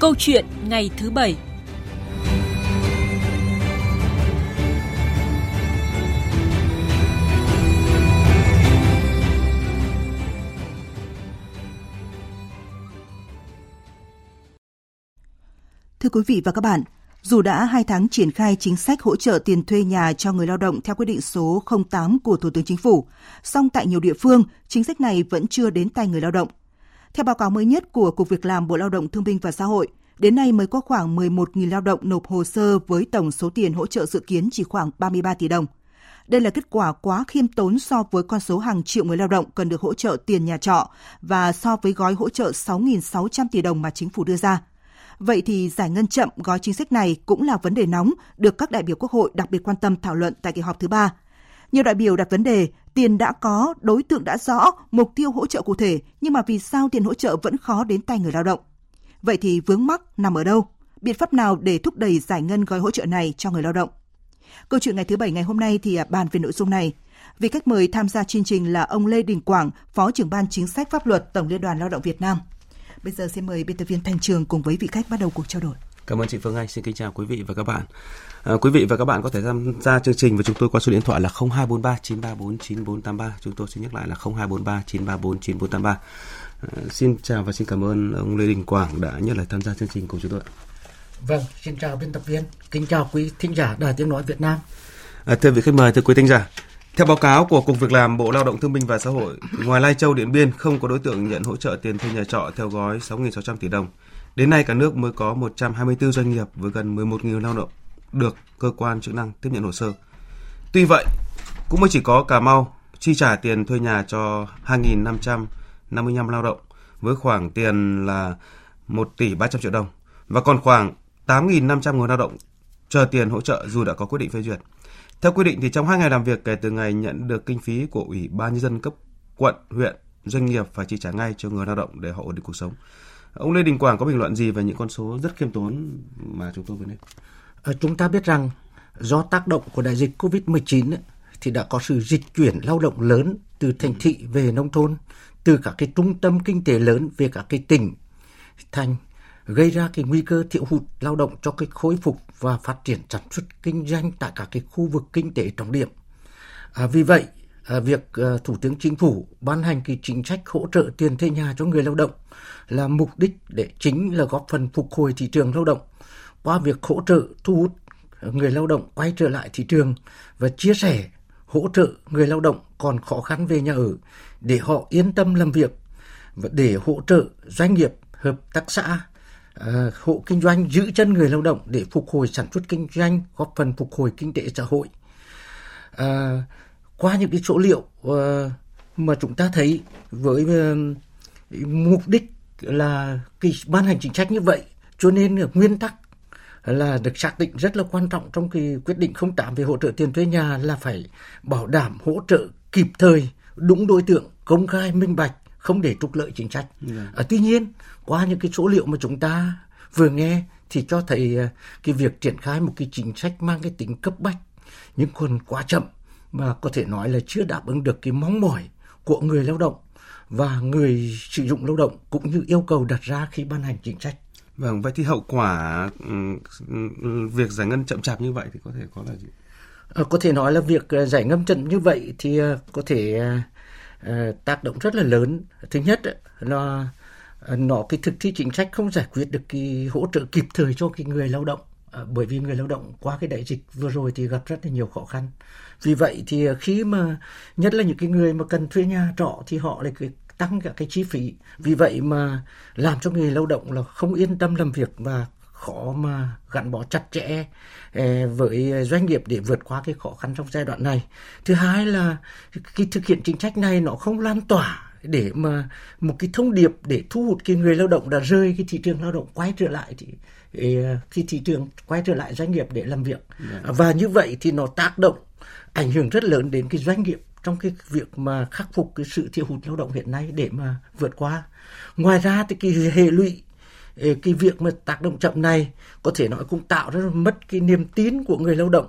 Câu chuyện ngày thứ bảy Thưa quý vị và các bạn, dù đã 2 tháng triển khai chính sách hỗ trợ tiền thuê nhà cho người lao động theo quyết định số 08 của Thủ tướng Chính phủ, song tại nhiều địa phương, chính sách này vẫn chưa đến tay người lao động. Theo báo cáo mới nhất của Cục Việc làm Bộ Lao động Thương binh và Xã hội, đến nay mới có khoảng 11.000 lao động nộp hồ sơ với tổng số tiền hỗ trợ dự kiến chỉ khoảng 33 tỷ đồng. Đây là kết quả quá khiêm tốn so với con số hàng triệu người lao động cần được hỗ trợ tiền nhà trọ và so với gói hỗ trợ 6.600 tỷ đồng mà chính phủ đưa ra. Vậy thì giải ngân chậm gói chính sách này cũng là vấn đề nóng được các đại biểu Quốc hội đặc biệt quan tâm thảo luận tại kỳ họp thứ ba. Nhiều đại biểu đặt vấn đề tiền đã có, đối tượng đã rõ, mục tiêu hỗ trợ cụ thể, nhưng mà vì sao tiền hỗ trợ vẫn khó đến tay người lao động? Vậy thì vướng mắc nằm ở đâu? Biện pháp nào để thúc đẩy giải ngân gói hỗ trợ này cho người lao động? Câu chuyện ngày thứ Bảy ngày hôm nay thì à, bàn về nội dung này. Vị khách mời tham gia chương trình là ông Lê Đình Quảng, Phó trưởng ban chính sách pháp luật Tổng Liên đoàn Lao động Việt Nam. Bây giờ xin mời biên tập viên Thanh Trường cùng với vị khách bắt đầu cuộc trao đổi. Cảm ơn chị Phương Anh. Xin kính chào quý vị và các bạn. À, quý vị và các bạn có thể tham gia chương trình với chúng tôi qua số điện thoại là 0243 934 9483. Chúng tôi xin nhắc lại là 0243 934 9483. À, xin chào và xin cảm ơn ông Lê Đình Quảng đã nhận lời tham gia chương trình cùng chúng tôi. Vâng, xin chào biên tập viên. Kính chào quý thính giả Đài Tiếng Nói Việt Nam. À, thưa vị khách mời, thưa quý thính giả, theo báo cáo của Cục Việc làm Bộ Lao động Thương binh và Xã hội, ngoài Lai Châu, Điện Biên không có đối tượng nhận hỗ trợ tiền thuê nhà trọ theo gói 6.600 tỷ đồng. Đến nay cả nước mới có 124 doanh nghiệp với gần 11.000 lao động được cơ quan chức năng tiếp nhận hồ sơ. Tuy vậy, cũng mới chỉ có Cà Mau chi trả tiền thuê nhà cho 2.555 lao động với khoảng tiền là 1 tỷ 300 triệu đồng và còn khoảng 8.500 người lao động chờ tiền hỗ trợ dù đã có quyết định phê duyệt. Theo quy định thì trong 2 ngày làm việc kể từ ngày nhận được kinh phí của Ủy ban nhân dân cấp quận, huyện, doanh nghiệp phải chi trả ngay cho người lao động để họ ổn định cuộc sống. Ông Lê Đình Quảng có bình luận gì về những con số rất khiêm tốn mà chúng tôi vừa nêu? À, chúng ta biết rằng do tác động của đại dịch Covid-19 thì đã có sự dịch chuyển lao động lớn từ thành thị về nông thôn, từ các cái trung tâm kinh tế lớn về các cái tỉnh thành gây ra cái nguy cơ thiếu hụt lao động cho cái khôi phục và phát triển sản xuất kinh doanh tại các cái khu vực kinh tế trọng điểm. À, vì vậy, À, việc à, Thủ tướng Chính phủ ban hành cái chính sách hỗ trợ tiền thuê nhà cho người lao động là mục đích để chính là góp phần phục hồi thị trường lao động. Qua việc hỗ trợ thu hút người lao động quay trở lại thị trường và chia sẻ hỗ trợ người lao động còn khó khăn về nhà ở để họ yên tâm làm việc và để hỗ trợ doanh nghiệp hợp tác xã à, hộ kinh doanh giữ chân người lao động để phục hồi sản xuất kinh doanh góp phần phục hồi kinh tế xã hội. À, qua những cái số liệu uh, mà chúng ta thấy với uh, mục đích là cái ban hành chính sách như vậy cho nên nguyên tắc là được xác định rất là quan trọng trong cái quyết định 08 về hỗ trợ tiền thuê nhà là phải bảo đảm hỗ trợ kịp thời đúng đối tượng công khai minh bạch không để trục lợi chính sách. Yeah. Dạ. À, tuy nhiên qua những cái số liệu mà chúng ta vừa nghe thì cho thấy cái việc triển khai một cái chính sách mang cái tính cấp bách nhưng còn quá chậm mà có thể nói là chưa đáp ứng được cái mong mỏi của người lao động và người sử dụng lao động cũng như yêu cầu đặt ra khi ban hành chính sách. Vâng, vậy thì hậu quả việc giải ngân chậm chạp như vậy thì có thể có là gì? À, có thể nói là việc à, giải ngân chậm như vậy thì à, có thể tác động rất là lớn. Thứ nhất là nó cái thực thi chính sách không giải quyết được cái hỗ trợ kịp thời cho cái người lao động Ờ, bởi vì người lao động qua cái đại dịch vừa rồi thì gặp rất là nhiều khó khăn vì vậy thì ờ, khi mà, nhất là những cái người mà cần thuê nhà trọ thì họ lại tăng cả cái chi phí vì vậy mà làm cho người lao động là không yên tâm làm việc và khó mà gắn bó chặt chẽ ờ, với doanh nghiệp để vượt qua cái khó khăn trong giai đoạn này. Thứ hai là cái thực hiện chính sách này nó không lan tỏa để mà một cái thông điệp để thu hút cái người lao động đã rơi cái thị trường lao động quay trở lại thì khi thị trường quay trở lại doanh nghiệp để làm việc dạ. và như vậy thì nó tác động ảnh hưởng rất lớn đến cái doanh nghiệp trong cái việc mà khắc phục cái sự thiếu hụt lao động hiện nay để mà vượt qua. Ngoài ra thì cái hệ lụy ờ, cái việc mà tác động chậm này có thể nói cũng tạo ra mất cái niềm tin của người lao động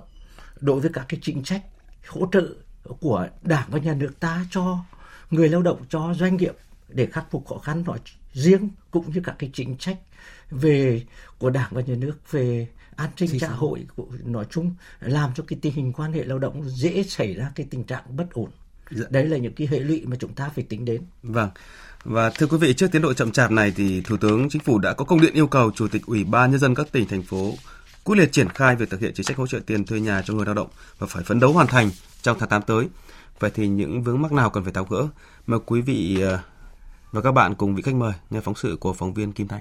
đối với các cái chính sách hỗ trợ của đảng và nhà nước ta cho người lao động cho doanh nghiệp để khắc phục khó khăn nói riêng cũng như các cái chính sách về của Đảng và Nhà nước về an sinh xã hội của nói chung làm cho cái tình hình quan hệ lao động dễ xảy ra cái tình trạng bất ổn. Dạ. Đấy là những cái hệ lụy mà chúng ta phải tính đến. Vâng. Và thưa quý vị, trước tiến độ chậm chạp này thì Thủ tướng Chính phủ đã có công điện yêu cầu Chủ tịch Ủy ban nhân dân các tỉnh thành phố quyết liệt triển khai việc thực hiện chính sách hỗ trợ tiền thuê nhà cho người lao động và phải phấn đấu hoàn thành trong tháng 8 tới. Vậy thì những vướng mắc nào cần phải tháo gỡ? Mời quý vị ờ, và các bạn cùng vị khách mời nghe phóng sự của phóng viên Kim Thanh.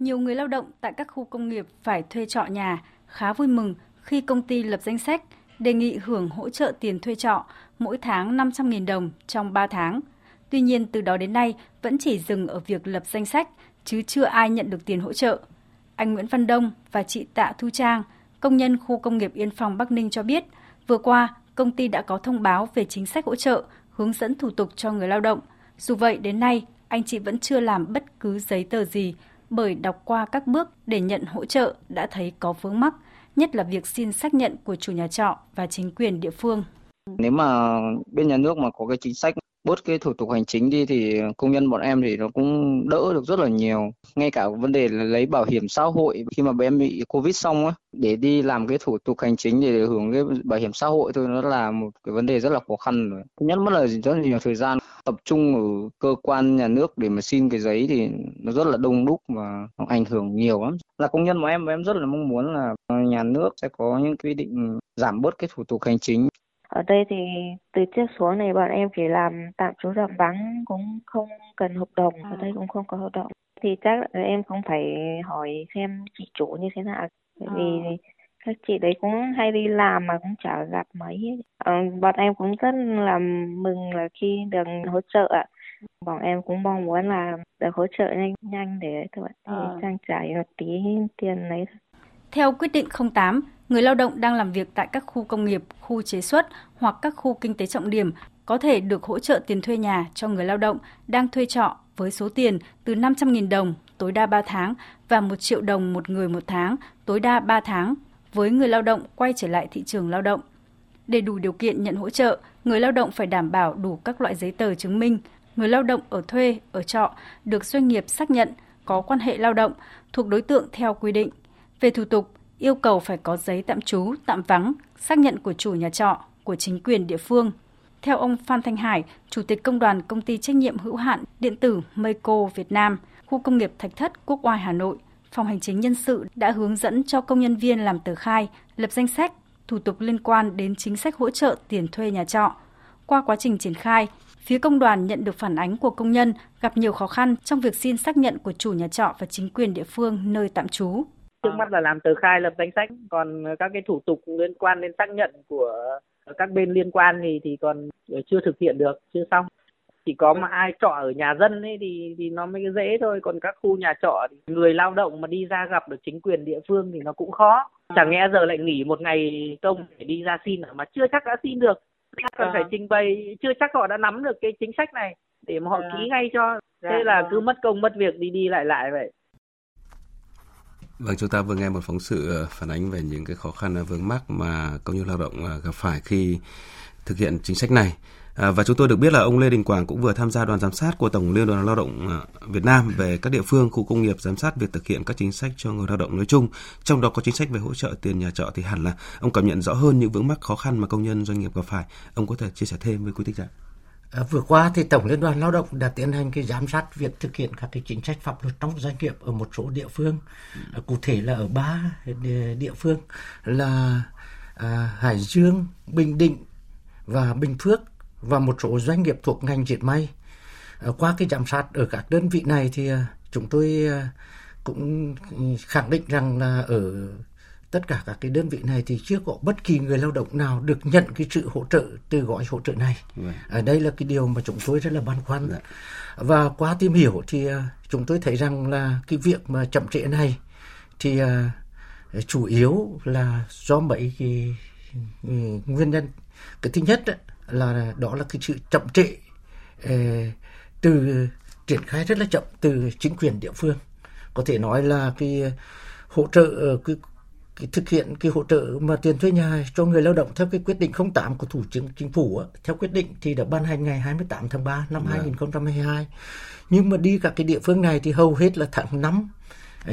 Nhiều người lao động tại các khu công nghiệp phải thuê trọ nhà khá vui mừng khi công ty lập danh sách đề nghị hưởng hỗ trợ tiền thuê trọ mỗi tháng 500.000 đồng trong 3 tháng. Tuy nhiên từ đó đến nay vẫn chỉ dừng ở việc lập danh sách chứ chưa ai nhận được tiền hỗ trợ. Anh Nguyễn Văn Đông và chị Tạ Thu Trang, công nhân khu công nghiệp Yên Phong Bắc Ninh cho biết, vừa qua công ty đã có thông báo về chính sách hỗ trợ, hướng dẫn thủ tục cho người lao động. Dù vậy đến nay, anh chị vẫn chưa làm bất cứ giấy tờ gì bởi đọc qua các bước để nhận hỗ trợ đã thấy có vướng mắc, nhất là việc xin xác nhận của chủ nhà trọ và chính quyền địa phương. Nếu mà bên nhà nước mà có cái chính sách bớt cái thủ tục hành chính đi thì công nhân bọn em thì nó cũng đỡ được rất là nhiều. Ngay cả vấn đề là lấy bảo hiểm xã hội khi mà bọn em bị covid xong á, để đi làm cái thủ tục hành chính để hưởng cái bảo hiểm xã hội thôi, nó là một cái vấn đề rất là khó khăn rồi. Thứ nhất mất là rất là nhiều thời gian, tập trung ở cơ quan, nhà nước để mà xin cái giấy thì nó rất là đông đúc và nó ảnh hưởng nhiều lắm. Là công nhân bọn em và em rất là mong muốn là nhà nước sẽ có những quy định giảm bớt cái thủ tục hành chính ở đây thì từ trước xuống này bọn em chỉ làm tạm trú tạm vắng cũng không cần hợp đồng ở đây cũng không có hợp đồng. Thì chắc là em không phải hỏi xem chị chủ như thế nào bởi vì ờ. các chị đấy cũng hay đi làm mà cũng chả gặp mấy. Ờ, bọn em cũng rất là mừng là khi được hỗ trợ ạ. Bọn em cũng mong muốn là được hỗ trợ nhanh nhanh để các bạn ờ. trang trải một tí tiền đấy. Theo quyết định 08, người lao động đang làm việc tại các khu công nghiệp, khu chế xuất hoặc các khu kinh tế trọng điểm có thể được hỗ trợ tiền thuê nhà cho người lao động đang thuê trọ với số tiền từ 500.000 đồng tối đa 3 tháng và 1 triệu đồng một người một tháng tối đa 3 tháng với người lao động quay trở lại thị trường lao động. Để đủ điều kiện nhận hỗ trợ, người lao động phải đảm bảo đủ các loại giấy tờ chứng minh người lao động ở thuê, ở trọ được doanh nghiệp xác nhận có quan hệ lao động thuộc đối tượng theo quy định. Về thủ tục, yêu cầu phải có giấy tạm trú, tạm vắng, xác nhận của chủ nhà trọ, của chính quyền địa phương. Theo ông Phan Thanh Hải, Chủ tịch Công đoàn Công ty Trách nhiệm hữu hạn Điện tử Meiko Việt Nam, khu công nghiệp Thạch Thất, Quốc Oai, Hà Nội, Phòng Hành chính Nhân sự đã hướng dẫn cho công nhân viên làm tờ khai, lập danh sách, thủ tục liên quan đến chính sách hỗ trợ tiền thuê nhà trọ. Qua quá trình triển khai, phía công đoàn nhận được phản ánh của công nhân gặp nhiều khó khăn trong việc xin xác nhận của chủ nhà trọ và chính quyền địa phương nơi tạm trú. Trước mắt là làm tờ khai lập danh sách, còn các cái thủ tục liên quan đến xác nhận của các bên liên quan thì thì còn chưa thực hiện được, chưa xong. Chỉ có mà ai trọ ở nhà dân ấy thì thì nó mới dễ thôi, còn các khu nhà trọ thì người lao động mà đi ra gặp được chính quyền địa phương thì nó cũng khó. Chẳng nhẽ giờ lại nghỉ một ngày công để đi ra xin mà chưa chắc đã xin được. Chắc cần phải trình bày, chưa chắc họ đã nắm được cái chính sách này để mà họ ký ngay cho. Thế là cứ mất công mất việc đi đi lại lại vậy. Vâng, chúng ta vừa nghe một phóng sự ờ, phản ánh về những cái khó khăn ờ, vướng mắc mà công nhân lao động ờ, gặp phải khi thực hiện chính sách này. À, và chúng tôi được biết là ông Lê Đình Quảng cũng vừa tham gia đoàn giám sát của Tổng Liên đoàn Lao động Việt Nam về các địa phương, khu công nghiệp giám sát việc thực hiện các chính sách cho người lao động nói chung, trong đó có chính sách về hỗ trợ tiền nhà trọ thì hẳn là ông cảm nhận rõ hơn những vướng mắc khó khăn mà công nhân doanh nghiệp gặp phải. Ông có thể chia sẻ thêm với quý thính giả. À, vừa qua thì Tổng Liên đoàn Lao động đã tiến hành cái giám sát việc thực hiện các cái chính sách pháp luật trong doanh nghiệp ở một số địa phương, à, cụ thể là ở ba địa phương là à, Hải Dương, Bình Định và Bình Phước và một số doanh nghiệp thuộc ngành dệt may. À, qua cái giám sát ở các đơn vị này thì à, chúng tôi à, cũng ừ, khẳng định rằng là ở tất cả các cái đơn vị này thì chưa có bất kỳ người lao động nào được nhận cái sự hỗ trợ từ gói hỗ trợ này. Vâng. ở đây là cái điều mà chúng tôi rất là băn khoăn. Dạ. Và qua tìm hiểu thì à, chúng tôi thấy rằng là cái việc mà chậm trễ này thì à, chủ yếu là do mấy cái ừ, nguyên nhân. Cái thứ nhất là đó là cái sự chậm trễ ờ, từ triển khai rất là chậm từ chính quyền địa phương. Có thể nói là cái hỗ trợ cái cái thực hiện cái hỗ trợ mà tiền thuê nhà cho người lao động theo cái quyết định 08 của Thủ tướng Chính phủ theo quyết định thì đã ban hành ngày 28 tháng 3 năm yeah. 2022. Nhưng mà đi các cái địa phương này thì hầu hết là tháng 5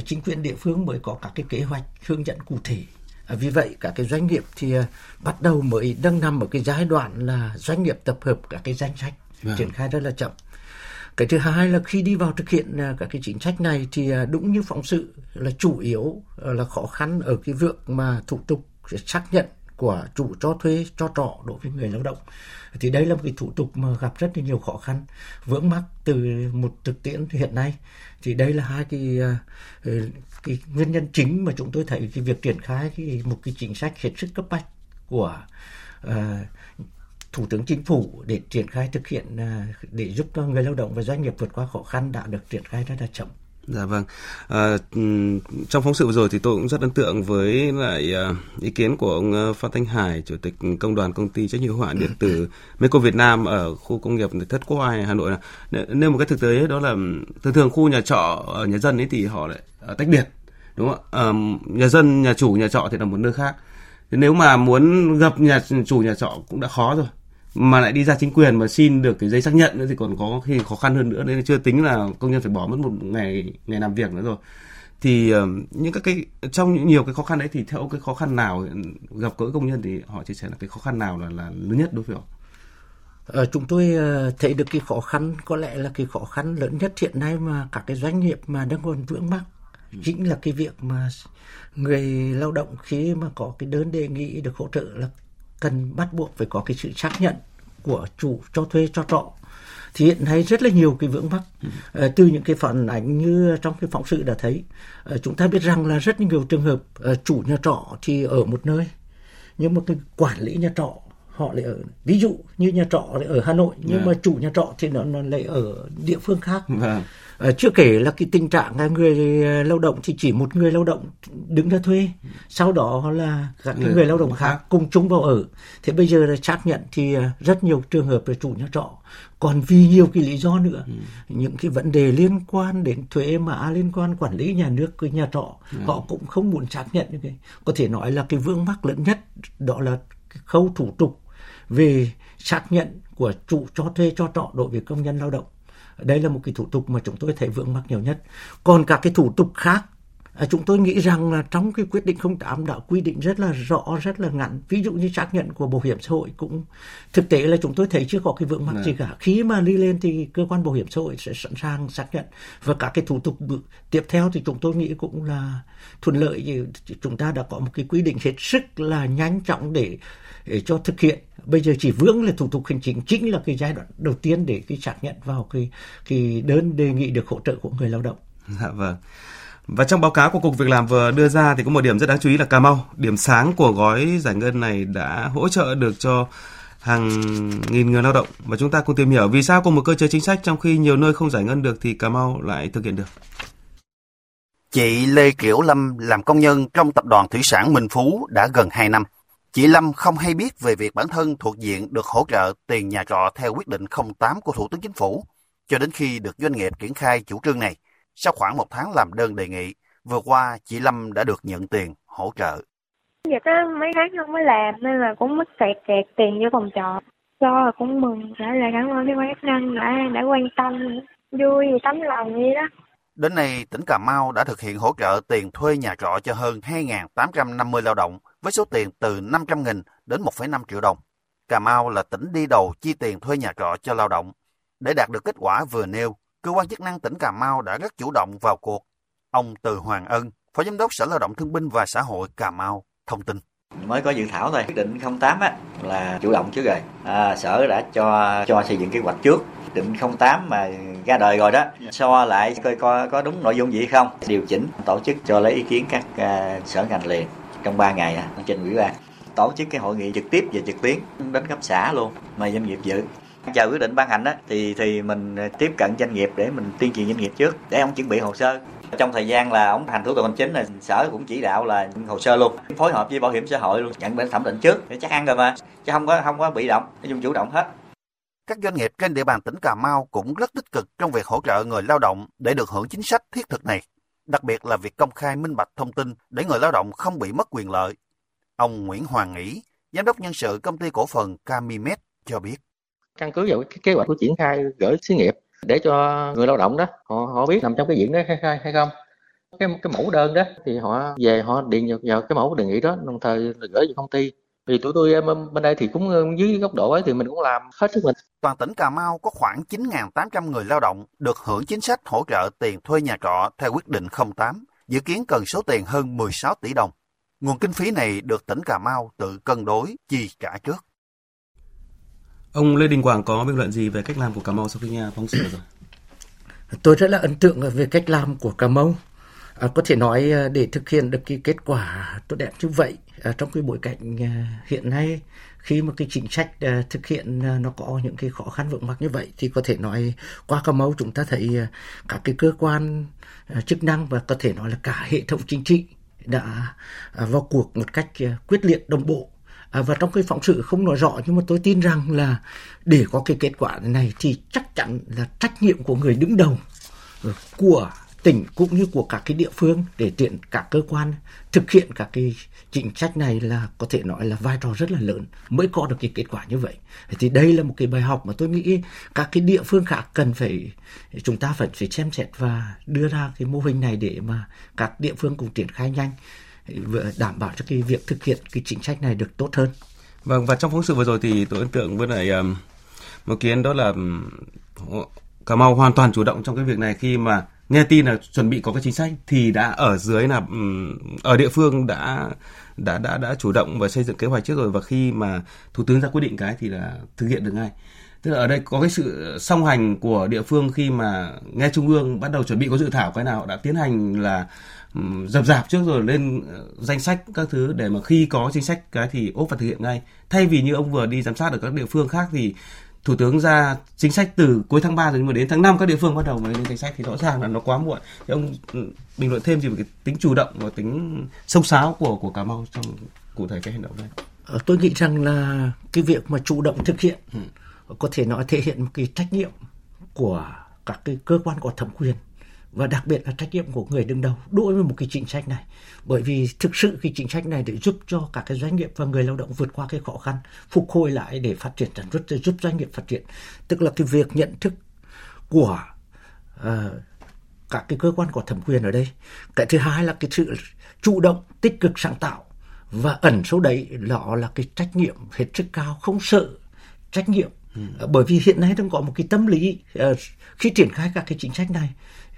chính quyền địa phương mới có các cái kế hoạch hướng dẫn cụ thể vì vậy các cái doanh nghiệp thì bắt đầu mới đang nằm ở cái giai đoạn là doanh nghiệp tập hợp các cái danh sách vâng. triển khai rất là chậm cái thứ hai là khi đi vào thực hiện à, các cái chính sách này thì à, đúng như phóng sự là chủ yếu à, là khó khăn ở cái việc mà thủ tục xác nhận của chủ cho thuê cho trọ đối với người lao động. Thì đây là một cái thủ tục mà gặp rất là nhiều khó khăn vướng mắc từ một thực tiễn hiện nay. Thì đây là hai cái, ừ, cái nguyên nhân chính mà chúng tôi thấy cái việc triển khai cái, một cái chính sách hết sức cấp bách của uh, thủ tướng chính phủ để triển khai thực hiện uh, để giúp cho người lao động và doanh nghiệp vượt qua khó khăn đã được triển khai rất là chậm. Dạ vâng. À, trong phóng sự vừa rồi thì tôi cũng rất ấn tượng với lại à, ý kiến của ông ờ, Phan Thanh Hải, chủ tịch công đoàn công ty trách nhiệm hữu hạn điện tử Meco Việt Nam ở khu công nghiệp Thất Quai Hà Nội nêu một cái thực tế đó là thường thường khu nhà trọ ở nhà dân ấy thì họ lại à, tách biệt đúng không ạ? À, nhà dân, nhà chủ nhà trọ thì là một nơi khác. Nếu mà muốn gặp nhà chủ nhà trọ cũng đã khó rồi. Mà lại đi ra chính quyền mà xin được cái giấy xác nhận nữa thì còn có khi khó khăn hơn nữa. Nên chưa tính là công nhân phải bỏ mất một ngày ngày làm việc nữa rồi. Thì uh, những các cái trong nhiều cái khó khăn đấy thì theo cái khó khăn nào gặp gỡ công nhân thì họ chia sẻ là cái khó khăn nào là là lớn nhất đối với họ? Ờ, chúng tôi ờ, thấy được cái khó khăn có lẽ là cái khó khăn lớn nhất hiện nay mà các cái doanh nghiệp mà đang còn vướng mắc chính là cái việc mà người lao động khi mà có cái đơn đề nghị được hỗ trợ là cần bắt buộc phải có cái sự xác nhận của chủ cho thuê cho trọ thì hiện nay rất là nhiều cái vướng mắc ừ. từ những cái phản ánh như trong cái phóng sự đã thấy uh, chúng ta biết rằng là rất nhiều trường hợp uh, chủ nhà trọ thì ở một nơi nhưng mà cái quản lý nhà trọ họ lại ở ví dụ như nhà trọ lại ở Hà Nội nhưng yeah. Dạ. mà chủ nhà trọ thì nó, nó lại ở địa phương khác yeah. À, chưa kể là cái tình trạng người ờ, lao động thì chỉ một người lao động đứng ra thuê sau đó là các người, người lao động khác cùng chung vào ở. Thế bây giờ là xác nhận thì ờ, rất nhiều trường hợp là chủ nhà trọ. Còn vì nhiều cái lý do nữa ừ. những cái vấn đề liên quan đến thuế mã liên quan quản lý nhà nước của nhà trọ ừ. họ cũng không muốn xác nhận như cái có thể nói là cái vướng mắc lớn nhất đó là cái khâu thủ tục về xác nhận của chủ cho thuê cho trọ đối với công nhân lao động đây là một cái thủ tục mà chúng tôi thấy vướng mắc nhiều nhất. Còn các cái thủ tục khác chúng tôi nghĩ rằng là trong cái quyết định 08 đã quy định rất là rõ, rất là ngắn. Ví dụ như xác nhận của bảo hiểm xã hội cũng thực tế là chúng tôi thấy chưa có cái vướng mắc gì cả. Khi mà đi lên thì cơ quan bảo hiểm xã hội sẽ sẵn sàng xác nhận và các cái thủ tục tiếp theo thì chúng tôi nghĩ cũng là thuận lợi. Chúng ta đã có một cái quy định hết sức là nhanh chóng để, để cho thực hiện. Bây giờ chỉ vướng là thủ tục hành chính chính là cái giai đoạn đầu tiên để cái xác nhận vào cái cái đơn đề nghị được hỗ trợ của người lao động. Dạ vâng. Và trong báo cáo của Cục Việc làm vừa đưa ra thì có một điểm rất đáng chú ý là Cà Mau, điểm sáng của gói giải ngân này đã hỗ trợ được cho hàng nghìn người lao động và chúng ta cùng tìm hiểu vì sao cùng một cơ chế chính sách trong khi nhiều nơi không giải ngân được thì Cà Mau lại thực hiện được. Chị Lê Kiểu Lâm làm công nhân trong tập đoàn thủy sản Minh Phú đã gần 2 năm. Chị Lâm không hay biết về việc bản thân thuộc diện được hỗ trợ tiền nhà trọ theo quyết định 08 của Thủ tướng Chính phủ, cho đến khi được doanh nghiệp triển khai chủ trương này. Sau khoảng một tháng làm đơn đề nghị, vừa qua chị Lâm đã được nhận tiền hỗ trợ. Dạ có mấy tháng không mới làm nên là cũng mất kẹt kẹt tiền vô phòng trọ. Do là cũng mừng, trả lời cảm ơn cái quan chức năng đã đã quan tâm, vui tấm lòng vậy đó. Đến nay, tỉnh Cà Mau đã thực hiện hỗ trợ tiền thuê nhà trọ cho hơn 2.850 lao động với số tiền từ 500.000 đến 1,5 triệu đồng. Cà Mau là tỉnh đi đầu chi tiền thuê nhà trọ cho lao động. Để đạt được kết quả vừa nêu, cơ quan chức năng tỉnh Cà Mau đã rất chủ động vào cuộc. Ông Từ Hoàng Ân, Phó Giám đốc Sở Lao động Thương binh và Xã hội Cà Mau thông tin. Mới có dự thảo thôi, quyết định 08 á, là chủ động trước rồi. À, sở đã cho cho xây dựng kế hoạch trước. Định 08 mà ra đời rồi đó, so lại coi coi có đúng nội dung gì không. Điều chỉnh, tổ chức cho lấy ý kiến các uh, sở ngành liền trong 3 ngày á, trên ủy ban tổ chức cái hội nghị trực tiếp và trực tuyến đến cấp xã luôn mà doanh nghiệp dự chờ quyết định ban hành đó thì thì mình ờ, tiếp cận doanh nghiệp để mình tuyên truyền doanh nghiệp trước để ông chuẩn bị hồ sơ. Trong thời gian là ông hành thủ tục hành chính là sở cũng chỉ đạo là hồ sơ luôn phối hợp với bảo hiểm xã hội luôn nhận đến thẩm định trước để chắc ăn rồi mà chứ không có không có bị động nói chung chủ động hết. Các doanh nghiệp trên địa bàn tỉnh Cà Mau cũng rất tích cực trong việc hỗ trợ người lao động để được hưởng chính sách thiết thực này, đặc biệt là việc công khai minh bạch thông tin để người lao động không bị mất quyền lợi. Ông Nguyễn Hoàng Nghĩ, giám đốc nhân sự công ty cổ phần Camimet cho biết căn cứ vào cái kế hoạch của triển khai gửi xí nghiệp để cho người lao động đó họ họ biết nằm trong cái diện đó hay, hay, hay không cái cái mẫu đơn đó thì họ về họ điện vào, vào cái mẫu đề nghị đó đồng thời gửi về công ty vì tụi tôi ờ, bên đây thì cũng ờ, dưới góc độ ấy thì mình cũng làm hết sức mình. Toàn tỉnh Cà Mau có khoảng 9.800 người lao động được hưởng chính sách hỗ trợ tiền thuê nhà trọ theo quyết định 08, dự kiến cần số tiền hơn 16 tỷ đồng. Nguồn kinh phí này được tỉnh Cà Mau tự cân đối chi trả trước. Ông Lê Đình Quảng có bình luận gì về cách làm của Cà Mau sau khi nghe phóng sự rồi? Tôi rất là ấn tượng về cách làm của Cà Mau. À, có thể nói à, để thực hiện được cái kết quả tốt đẹp như vậy à, trong cái bối cảnh à, hiện nay khi mà cái chính sách à, thực hiện à, nó có những cái khó khăn vướng mắc như vậy thì có thể nói qua Cà Mau chúng ta thấy à, các cái cơ quan à, chức năng và có thể nói là cả hệ thống chính trị đã à, vào cuộc một cách à, quyết liệt đồng bộ À, và trong cái phóng sự không nói rõ nhưng mà tôi tin rằng là để có cái kết quả này thì chắc chắn là trách nhiệm của người đứng đầu ừ, của tỉnh cũng như của các cái địa phương để tiện các cơ quan thực hiện các cái chính sách này là có thể nói là vai trò rất là lớn mới có được cái kết quả như vậy. Thì đây là một cái bài học mà tôi nghĩ các cái địa phương khác cần phải chúng ta phải phải xem xét và đưa ra cái mô hình này để mà các địa phương cùng triển khai nhanh đảm bảo cho cái việc thực hiện cái chính sách này được tốt hơn. Vâng và trong phóng sự vừa rồi thì tôi ấn tượng với lại um, một kiến đó là um, Cà Mau hoàn toàn chủ động trong cái việc này. Khi mà nghe tin là chuẩn bị có cái chính sách thì đã ở dưới là um, ở địa phương đã đã đã đã chủ động và xây dựng kế hoạch trước rồi. Và khi mà thủ tướng ra quyết định cái thì là thực hiện được ngay. Tức là ở đây có cái sự song hành của địa phương khi mà nghe trung ương bắt đầu chuẩn bị có dự thảo cái nào đã tiến hành là dập dạp trước rồi lên ờ, danh sách các thứ để mà khi có chính sách cái thì ốp và thực hiện ngay. Thay vì như ông vừa đi giám sát ở các địa phương khác thì thủ tướng ra chính sách từ cuối tháng 3 rồi nhưng mà đến tháng 5 các địa phương bắt đầu mới lên danh sách thì rõ ràng là nó quá muộn. Thì ông bình luận thêm gì về cái tính chủ động và tính sông sáo của của cà mau trong cụ thể cái hành động này? Ờ, tôi nghĩ rằng là cái việc mà chủ động thực hiện ừ. có thể nói thể hiện một cái trách nhiệm của các cái cơ quan có thẩm quyền và đặc biệt là trách nhiệm của người đứng đầu đối với một cái chính sách này. Bởi vì thực sự cái chính sách này để giúp cho các cái doanh nghiệp và người lao động vượt qua cái khó khăn phục hồi lại để phát triển sản xuất giúp doanh nghiệp phát triển. Tức là cái việc nhận thức của uh, các cái cơ quan có thẩm quyền ở đây. Cái thứ hai là cái sự chủ động tích cực sáng tạo. Và ẩn số đấy đó là cái trách nhiệm hết sức cao không sợ trách nhiệm. Ừ. bởi vì hiện nay đang có một cái tâm lý uh, khi triển khai các cái chính sách này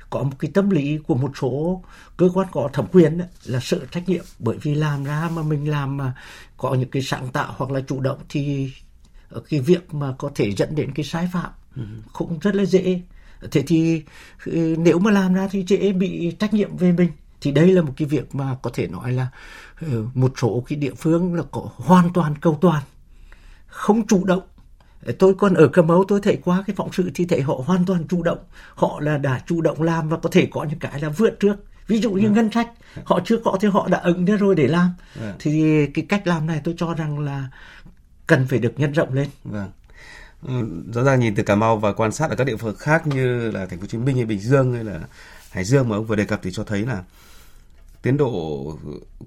có một cái tâm lý của một số cơ quan có thẩm quyền là sợ trách nhiệm. Bởi vì làm ra mà mình làm mà có những cái sáng tạo hoặc là chủ động thì cái việc mà có thể dẫn đến cái sai phạm ừ. cũng rất là dễ. Thế thì ừ, nếu mà làm ra thì dễ bị trách nhiệm về mình. Thì đây là một cái việc mà có thể nói là ừ, một số cái địa phương là có hoàn toàn cầu toàn không chủ động tôi còn ở Cà Mau tôi thấy qua cái phóng sự thì thấy họ hoàn toàn chủ động. Họ là đã chủ động làm và có thể có những cái là vượt trước. Ví dụ như ừ. ngân sách họ chưa có thì họ đã ứng ra rồi để làm. Ừ. thì cái cách làm này tôi cho rằng là cần phải được nhân rộng lên. Vâng. Ừ, rõ ràng nhìn từ Cà Mau và quan sát ở các địa phương khác như là Thành phố Hồ Chí Minh hay Bình Dương hay là Hải Dương mà ông vừa đề cập thì cho thấy là tiến độ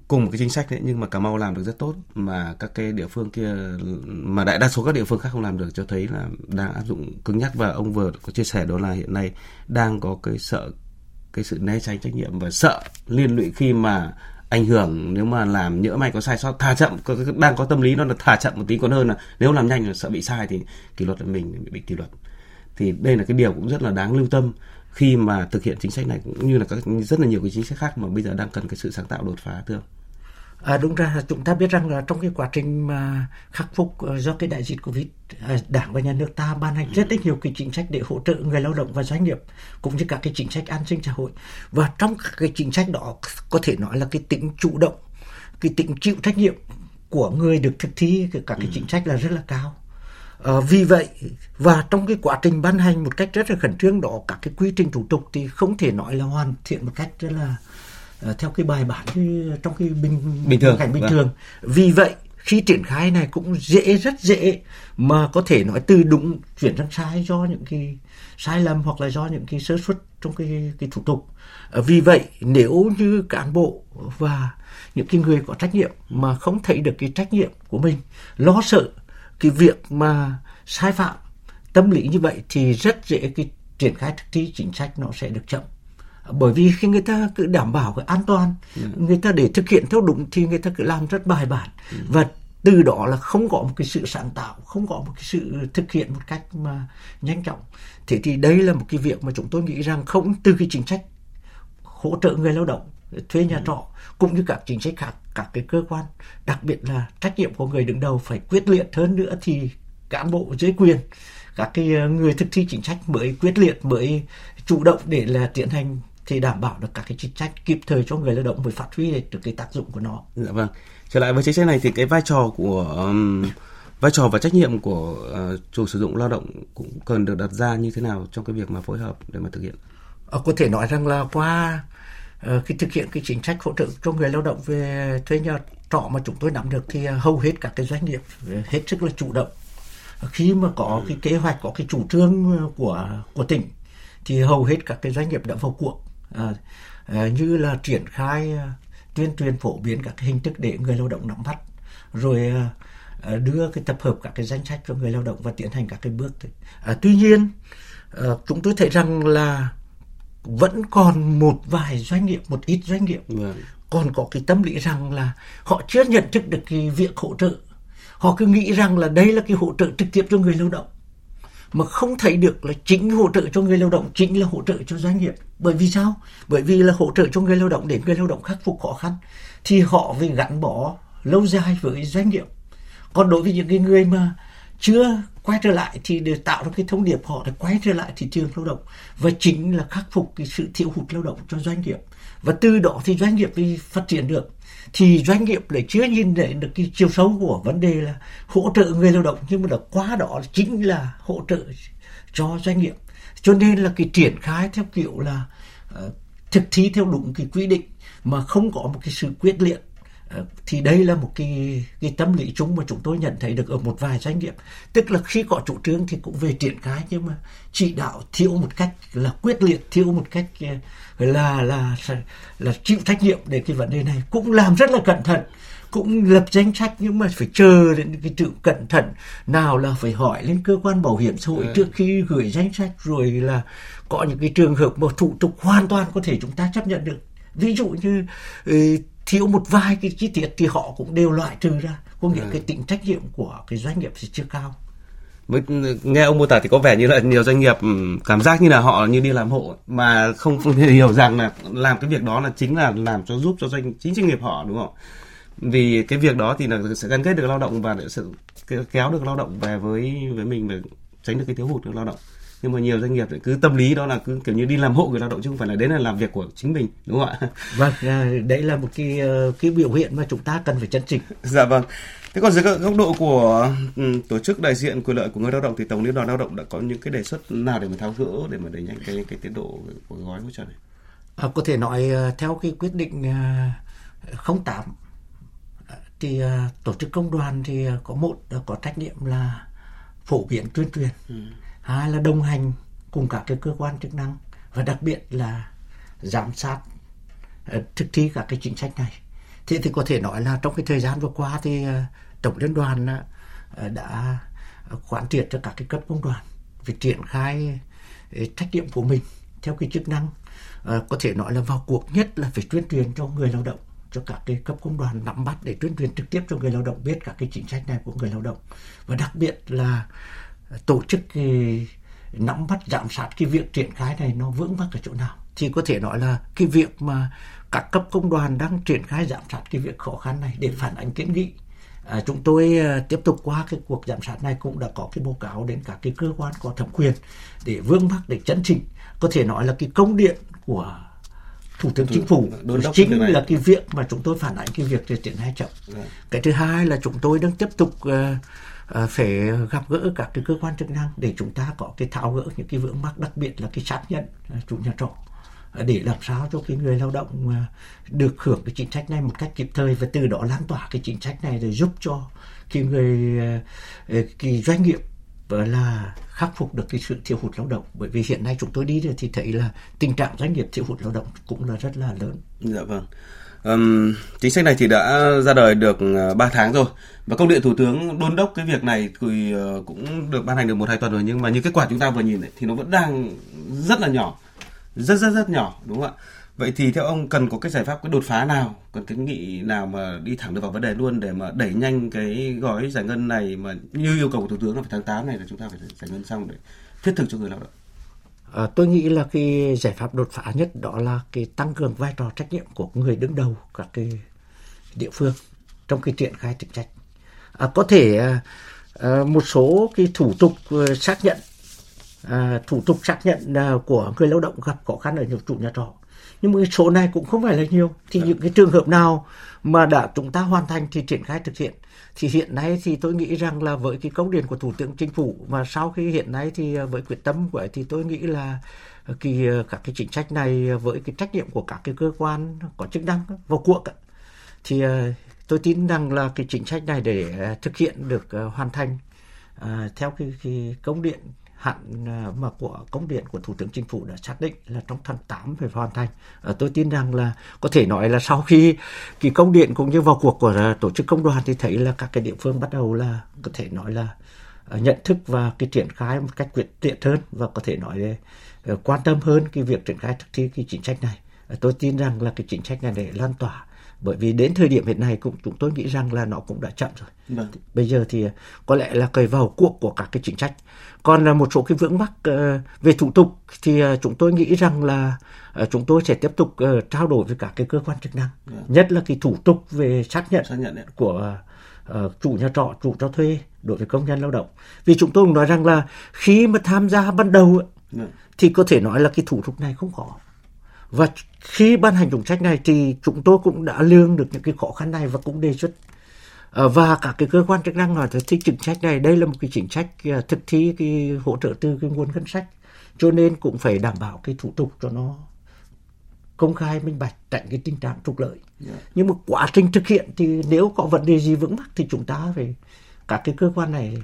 cùng một cái chính sách đấy, nhưng mà Cà Mau làm được rất tốt, mà các cái địa phương kia, mà đại đa số các địa phương khác không làm được, cho thấy là đang áp dụng cứng nhắc. Và ông vừa có chia sẻ đó là hiện nay đang có cái sợ, cái sự né tránh trách nhiệm và sợ liên lụy khi mà ảnh hưởng. Nếu mà làm nhỡ may có sai sót thả chậm đang có tâm lý nó là thả chậm một tí, còn hơn là nếu làm nhanh là sợ bị sai thì kỷ luật là mình bị kỷ luật. Thì đây là cái điều cũng rất là đáng lưu tâm khi mà thực hiện chính sách này cũng như là các rất là nhiều cái chính sách khác mà bây giờ đang cần cái sự sáng tạo đột phá thưa À, đúng ra chúng ta biết rằng là trong cái quá trình mà khắc phục uh, do cái đại dịch Covid, uh, Đảng và nhà nước ta ban hành rất nhiều cái chính sách để hỗ trợ người lao động và doanh nghiệp cũng như các cái chính sách an sinh xã hội. Và trong các cái chính sách đó có thể nói là cái tính chủ động, cái tính chịu trách nhiệm của người được thực thi các cái chính sách là rất là cao. À, vì vậy và trong cái quá trình ban hành một cách rất là khẩn trương đó các cái quy trình thủ tục thì không thể nói là hoàn thiện một cách rất là uh, theo cái bài bản như trong cái bình bình thường cảnh bình vâng. thường vì vậy khi triển khai này cũng dễ rất dễ mà có thể nói từ đúng chuyển sang sai do những cái sai lầm hoặc là do những cái sơ suất trong cái cái thủ tục à, vì vậy nếu như cán bộ và những cái người có trách nhiệm mà không thấy được cái trách nhiệm của mình lo sợ cái việc mà sai phạm tâm lý như vậy thì rất dễ cái triển khai thực thi chính sách nó sẽ được chậm bởi vì khi người ta cứ đảm bảo cái an toàn. Dạ. người ta để thực hiện theo đúng thì người ta cứ làm rất bài bản ừ. và từ đó là không có một cái sự sáng tạo không có một cái sự thực hiện một cách mà nhanh chóng thế thì đây là một cái việc mà chúng tôi nghĩ rằng không từ cái chính sách hỗ trợ người lao động thuê nhà trọ cũng như các chính sách khác các cái cơ quan đặc biệt là trách nhiệm của người đứng đầu phải quyết liệt hơn nữa thì cán bộ dưới quyền các cái ờ, người thực thi chính sách mới quyết liệt mới chủ động để là tiến hành thì đảm bảo được các cái chính sách kịp thời cho người lao động mới phát huy được cái tác dụng của nó. Dạ vâng. Trở lại với chính sách này thì cái vai trò của um, vai trò và trách nhiệm của uh, chủ sử dụng lao động cũng cần được đặt ra như thế nào trong cái việc mà phối hợp để mà thực hiện? À, có thể nói rằng là qua uh, khi thực hiện cái chính sách hỗ trợ cho người lao động về thuê nhà trọ mà chúng tôi nắm được thì hầu hết các cái doanh nghiệp hết sức là chủ động. Khi mà có cái kế hoạch có cái chủ trương của của tỉnh thì hầu hết các cái doanh nghiệp đã vào cuộc. À, à, như là triển khai tuyên truyền phổ biến các cái hình thức để người lao động nắm bắt rồi à, đưa cái tập hợp các cái danh sách cho người lao động và tiến hành các cái bước. À, tuy nhiên à, chúng tôi thấy rằng là vẫn còn một vài doanh nghiệp một ít doanh nghiệp vâng. còn có cái tâm lý rằng là họ chưa nhận thức được cái việc hỗ trợ. Họ cứ nghĩ rằng là đây là cái hỗ trợ trực tiếp cho người lao động. Mà không thấy được là chính hỗ trợ cho người lao động chính là hỗ trợ cho doanh nghiệp. Bởi vì sao? Bởi vì là hỗ trợ cho người lao động để người lao động khắc phục khó khăn thì họ phải gắn bó lâu dài với doanh nghiệp. Còn đối với những cái người mà chưa quay trở lại thì để tạo ra cái thông điệp họ để quay trở lại thị trường lao động. Và chính là khắc phục cái sự thiếu hụt lao động cho doanh nghiệp. Và từ đó thì doanh nghiệp đi phát triển được. Thì doanh nghiệp lại chưa nhìn thấy được cái chiều sâu của vấn đề là hỗ trợ người lao động. Nhưng mà là quá đó chính là hỗ trợ cho doanh nghiệp. Cho nên là cái triển khai theo kiểu là uh, thực thi theo đúng cái quy định mà không có một cái sự quyết liệt thì đây là một cái cái tâm lý chung mà chúng tôi nhận thấy được ở một vài doanh nghiệp. Tức là khi có chủ trương thì cũng về triển khai nhưng mà chỉ đạo thiếu một cách là quyết liệt thiếu một cách uh, là là là chịu trách nhiệm để cái vấn đề này. Cũng làm rất là cẩn thận cũng lập danh sách nhưng mà phải chờ đến cái sự cẩn thận nào là phải hỏi lên cơ quan bảo hiểm xã hội ừ. trước khi gửi danh sách rồi là có những cái trường hợp mà thủ tục hoàn toàn có thể chúng ta chấp nhận được. Ví dụ như ừ, thiếu một vài cái chi tiết thì họ cũng đều loại trừ ra. Có nghĩa ừ. cái tính trách nhiệm của cái doanh nghiệp thì chưa cao. Mới nghe ông mô tả thì có vẻ như là nhiều doanh nghiệp ừ, cảm giác như là họ như đi làm hộ mà không, không hiểu rằng là làm cái việc đó là chính là làm cho giúp cho doanh chính doanh nghiệp họ đúng không? Vì cái việc đó thì là sẽ gắn kết được lao động và sẽ kéo được lao động về với với mình và tránh được cái thiếu hụt được lao động nhưng mà nhiều doanh nghiệp lại cứ tâm lý đó là cứ kiểu như đi làm hộ người lao động chứ không phải là đến là làm việc của chính mình đúng không ạ vâng à, đấy là một cái ờ, cái biểu hiện mà chúng ta cần phải chân chỉnh dạ vâng Thế còn dưới góc độ của um, tổ chức đại diện quyền lợi của người lao động thì Tổng Liên đoàn Lao động đã có những cái đề xuất nào để mà tháo gỡ để mà đẩy nhanh cái cái tiến độ của gói hỗ trợ này? À, có thể nói uh, theo cái quyết định uh, 08 thì uh, tổ chức công đoàn thì có một có trách nhiệm là phổ biến tuyên truyền, ừ hai là đồng hành cùng các cái cơ quan chức năng và đặc biệt là giám sát uh, thực thi các cái chính sách này. Thế thì có thể nói là trong cái thời gian vừa qua thì ờ, tổng liên đoàn ờ, đã quán triệt cho các cái cấp công đoàn về triển khai trách nhiệm của mình theo cái chức năng có thể nói là vào cuộc nhất là phải tuyên truyền cho người lao động cho các cái cấp công đoàn nắm bắt để tuyên truyền trực tiếp cho người lao động biết các cái chính sách này của người lao động. Và đặc biệt là tổ chức nắm bắt giám sát cái việc triển khai này nó vững vàng ở chỗ nào? Thì có thể nói là cái việc mà các cấp công đoàn đang triển khai giám sát cái việc khó khăn này để phản ánh kiến nghị. À, chúng tôi à, tiếp tục qua cái cuộc giám sát này cũng đã có cái báo cáo đến các cái cơ quan có thẩm quyền để vương mắc để chấn chỉnh. Có thể nói là cái công điện của thủ tướng chính phủ chính là cái việc mà chúng tôi phản ánh cái việc để triển khai chậm. Dạ. cái thứ hai là chúng tôi đang tiếp tục uh, Ờ, phải gặp gỡ các cái cơ quan chức năng để chúng ta có cái tháo gỡ những cái vướng mắc, đặc biệt là cái xác nhận ờ, chủ nhà trọ ờ, để làm sao cho cái người lao động được hưởng cái chính sách này một cách kịp thời và từ đó lan tỏa cái chính sách này để giúp cho cái người cái doanh nghiệp là khắc phục được cái sự thiếu hụt lao động bởi vì hiện nay chúng tôi đi thì thấy là tình trạng doanh nghiệp thiếu hụt lao động cũng là rất là lớn. Dạ vâng. Um, chính sách này thì đã ra đời được ờ, 3 tháng rồi. Và công điện thủ tướng đôn đốc cái việc này thì ờ, cũng được ban hành được một hai tuần rồi. Nhưng mà như kết quả chúng ta vừa nhìn này, thì nó vẫn đang rất là nhỏ. Rất rất rất nhỏ đúng không ạ? Vậy thì theo ông cần có cái giải pháp cái đột phá nào? Cần cái nghị nào mà đi thẳng được vào vấn đề luôn để mà đẩy nhanh cái gói giải ngân này mà như yêu cầu của thủ tướng là phải tháng 8 này là chúng ta phải giải ngân xong để thiết thực cho người lao động? À, tôi nghĩ là cái giải pháp đột phá nhất đó là cái tăng cường vai trò trách nhiệm của người đứng đầu các cái địa phương trong cái triển khai chính sách. À, có thể à, à một số cái thủ tục à, xác nhận à, thủ tục xác nhận à, của người lao động gặp khó khăn ở nhiều chủ nhà trọ nhưng mà cái số này cũng không phải là nhiều. Thì những cái trường hợp nào mà đã chúng ta hoàn thành thì triển khai thực hiện. Thì hiện nay thì tôi nghĩ rằng là với cái công điện của thủ tướng chính phủ mà sau khi hiện nay thì với quyết tâm của ấy, thì tôi nghĩ là kỳ các cái chính sách này với cái trách nhiệm của các cái cơ quan có chức năng vào cuộc thì tôi tin rằng là cái chính sách này để thực hiện được hoàn thành theo cái, cái công điện hạn à, mà của công điện của Thủ tướng Chính phủ đã xác định là trong tháng 8 phải hoàn thành. À, tôi tin rằng là có thể nói là sau khi kỳ công điện cũng như vào cuộc của à, tổ chức công đoàn thì thấy là các cái địa phương bắt đầu là có thể nói là à, nhận thức và cái triển khai một cách quyết liệt hơn và có thể nói là quan tâm hơn cái việc triển khai thực thi cái chính sách này. Tôi tin rằng là cái chính sách này để lan tỏa bởi vì đến thời điểm hiện nay cũng chúng tôi nghĩ rằng là nó cũng đã chậm rồi. Vâng. Bây giờ thì có lẽ là cởi vào cuộc của các cái chính sách còn là một số cái vướng mắc ờ, về thủ tục thì ờ, chúng tôi nghĩ rằng là ờ, chúng tôi sẽ tiếp tục trao đổi với các cái cơ quan chức năng yeah. Dạ. nhất là cái thủ tục về xác nhận, xác nhận của chủ nhà trọ chủ cho thuê đối với công nhân lao động vì chúng tôi cũng nói rằng là khi mà tham gia ban đầu. Dạ. thì có thể nói là cái thủ tục này không khó và khi ban hành chính sách này thì chúng tôi cũng đã lương được những cái khó khăn này và cũng đề xuất. Ờ, và các cái cơ quan chức năng nói thì chính sách này đây là một cái chính sách ờ, thực thi cái hỗ trợ từ cái nguồn ngân sách. Cho nên cũng phải đảm bảo cái thủ tục cho nó công khai minh bạch tránh cái tình trạng trục lợi. Yeah. Dạ. nhưng mà quá trình thực hiện thì nếu có vấn đề gì vướng mắc thì chúng ta phải các cái cơ quan này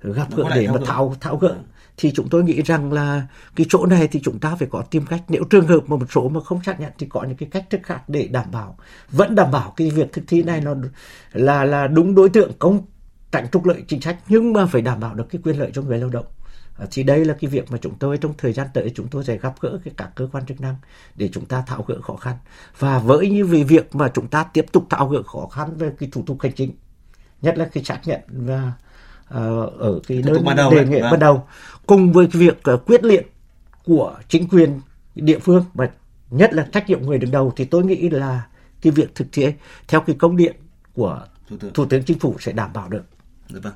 gặp gỡ để mà tháo tháo gỡ thì chúng tôi nghĩ rằng là cái chỗ này thì chúng ta phải có tìm cách. Nếu trường hợp mà một số mà không xác nhận thì có những cái cách thức khác để đảm bảo, vẫn đảm bảo cái việc thực thi này nó là là đúng đối tượng công tránh trục lợi chính sách, nhưng mà phải đảm bảo được cái quyền lợi cho người lao động. À, thì đây là cái việc mà chúng tôi trong thời gian tới chúng tôi sẽ gặp gỡ cái các cơ quan chức năng để chúng ta tháo gỡ khó khăn. Và với như về việc mà chúng ta tiếp tục tháo gỡ khó khăn về cái thủ tục hành chính, nhất là cái xác nhận và ở cái đơn đề nghị vâng. ban đầu cùng với cái việc uh, quyết liệt của chính quyền địa phương và nhất là trách nhiệm người đứng đầu thì tôi nghĩ là cái việc thực thi theo cái công điện của thủ tướng, thủ tướng chính phủ sẽ đảm bảo được. Được vâng.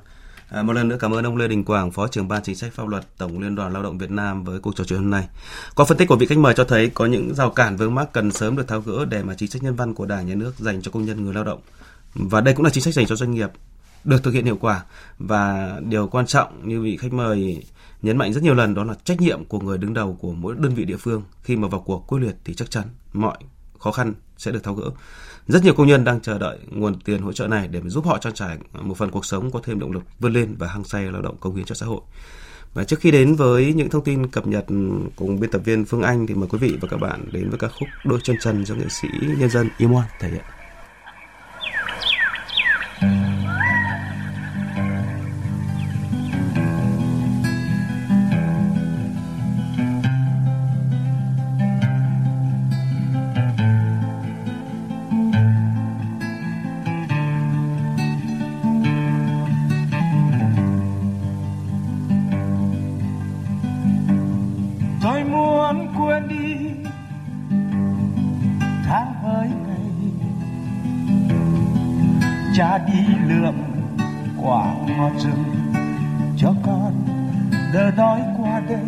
À, một lần nữa cảm ơn ông Lê Đình Quảng, Phó trưởng ban chính sách pháp luật Tổng Liên đoàn Lao động Việt Nam với cuộc trò chuyện hôm nay. Qua phân tích của vị khách mời cho thấy có những rào cản vướng mắc cần sớm được tháo gỡ để mà chính sách nhân văn của Đảng nhà nước dành cho công nhân người lao động. Và đây cũng là chính sách dành cho doanh nghiệp được thực hiện hiệu quả và điều quan trọng như vị khách mời nhấn mạnh rất nhiều lần đó là trách nhiệm của người đứng đầu của mỗi đơn vị địa phương khi mà vào cuộc quyết liệt thì chắc chắn mọi khó khăn sẽ được tháo gỡ. Rất nhiều công nhân đang chờ đợi nguồn tiền hỗ trợ này để giúp họ trang trải một phần cuộc sống, có thêm động lực vươn lên và hăng say lao động công hiến cho xã hội. Và trước khi đến với những thông tin cập nhật cùng biên tập viên Phương Anh thì mời quý vị và các bạn đến với ca khúc Đôi chân trần do nghệ sĩ nhân dân Imon thể hiện. cha đi lượm quả ngọt rừng cho con đỡ đói qua đêm.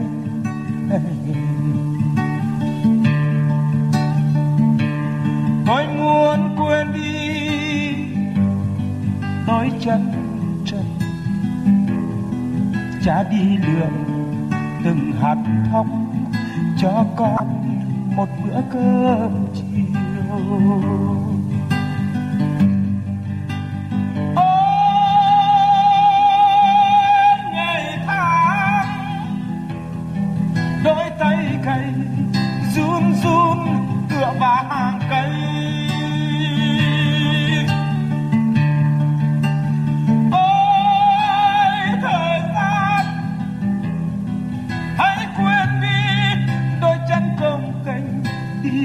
Con muốn quên đi đôi chân trần cha đi lượm từng hạt thóc cho con một bữa cơm chiều.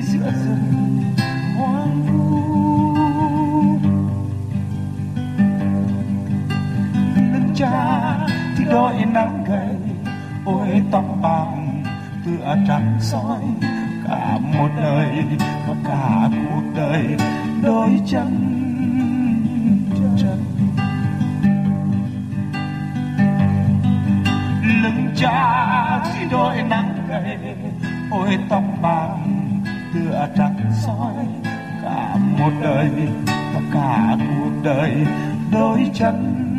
Giữa rừng hoang vu lưng cha thì đôi nắng gầy ôi tóc bạc tựa trắng soi cả một đời và cả cuộc đời đôi chân chân lưng cha thì đôi nắng gầy ôi tóc và cả cuộc đời đôi chân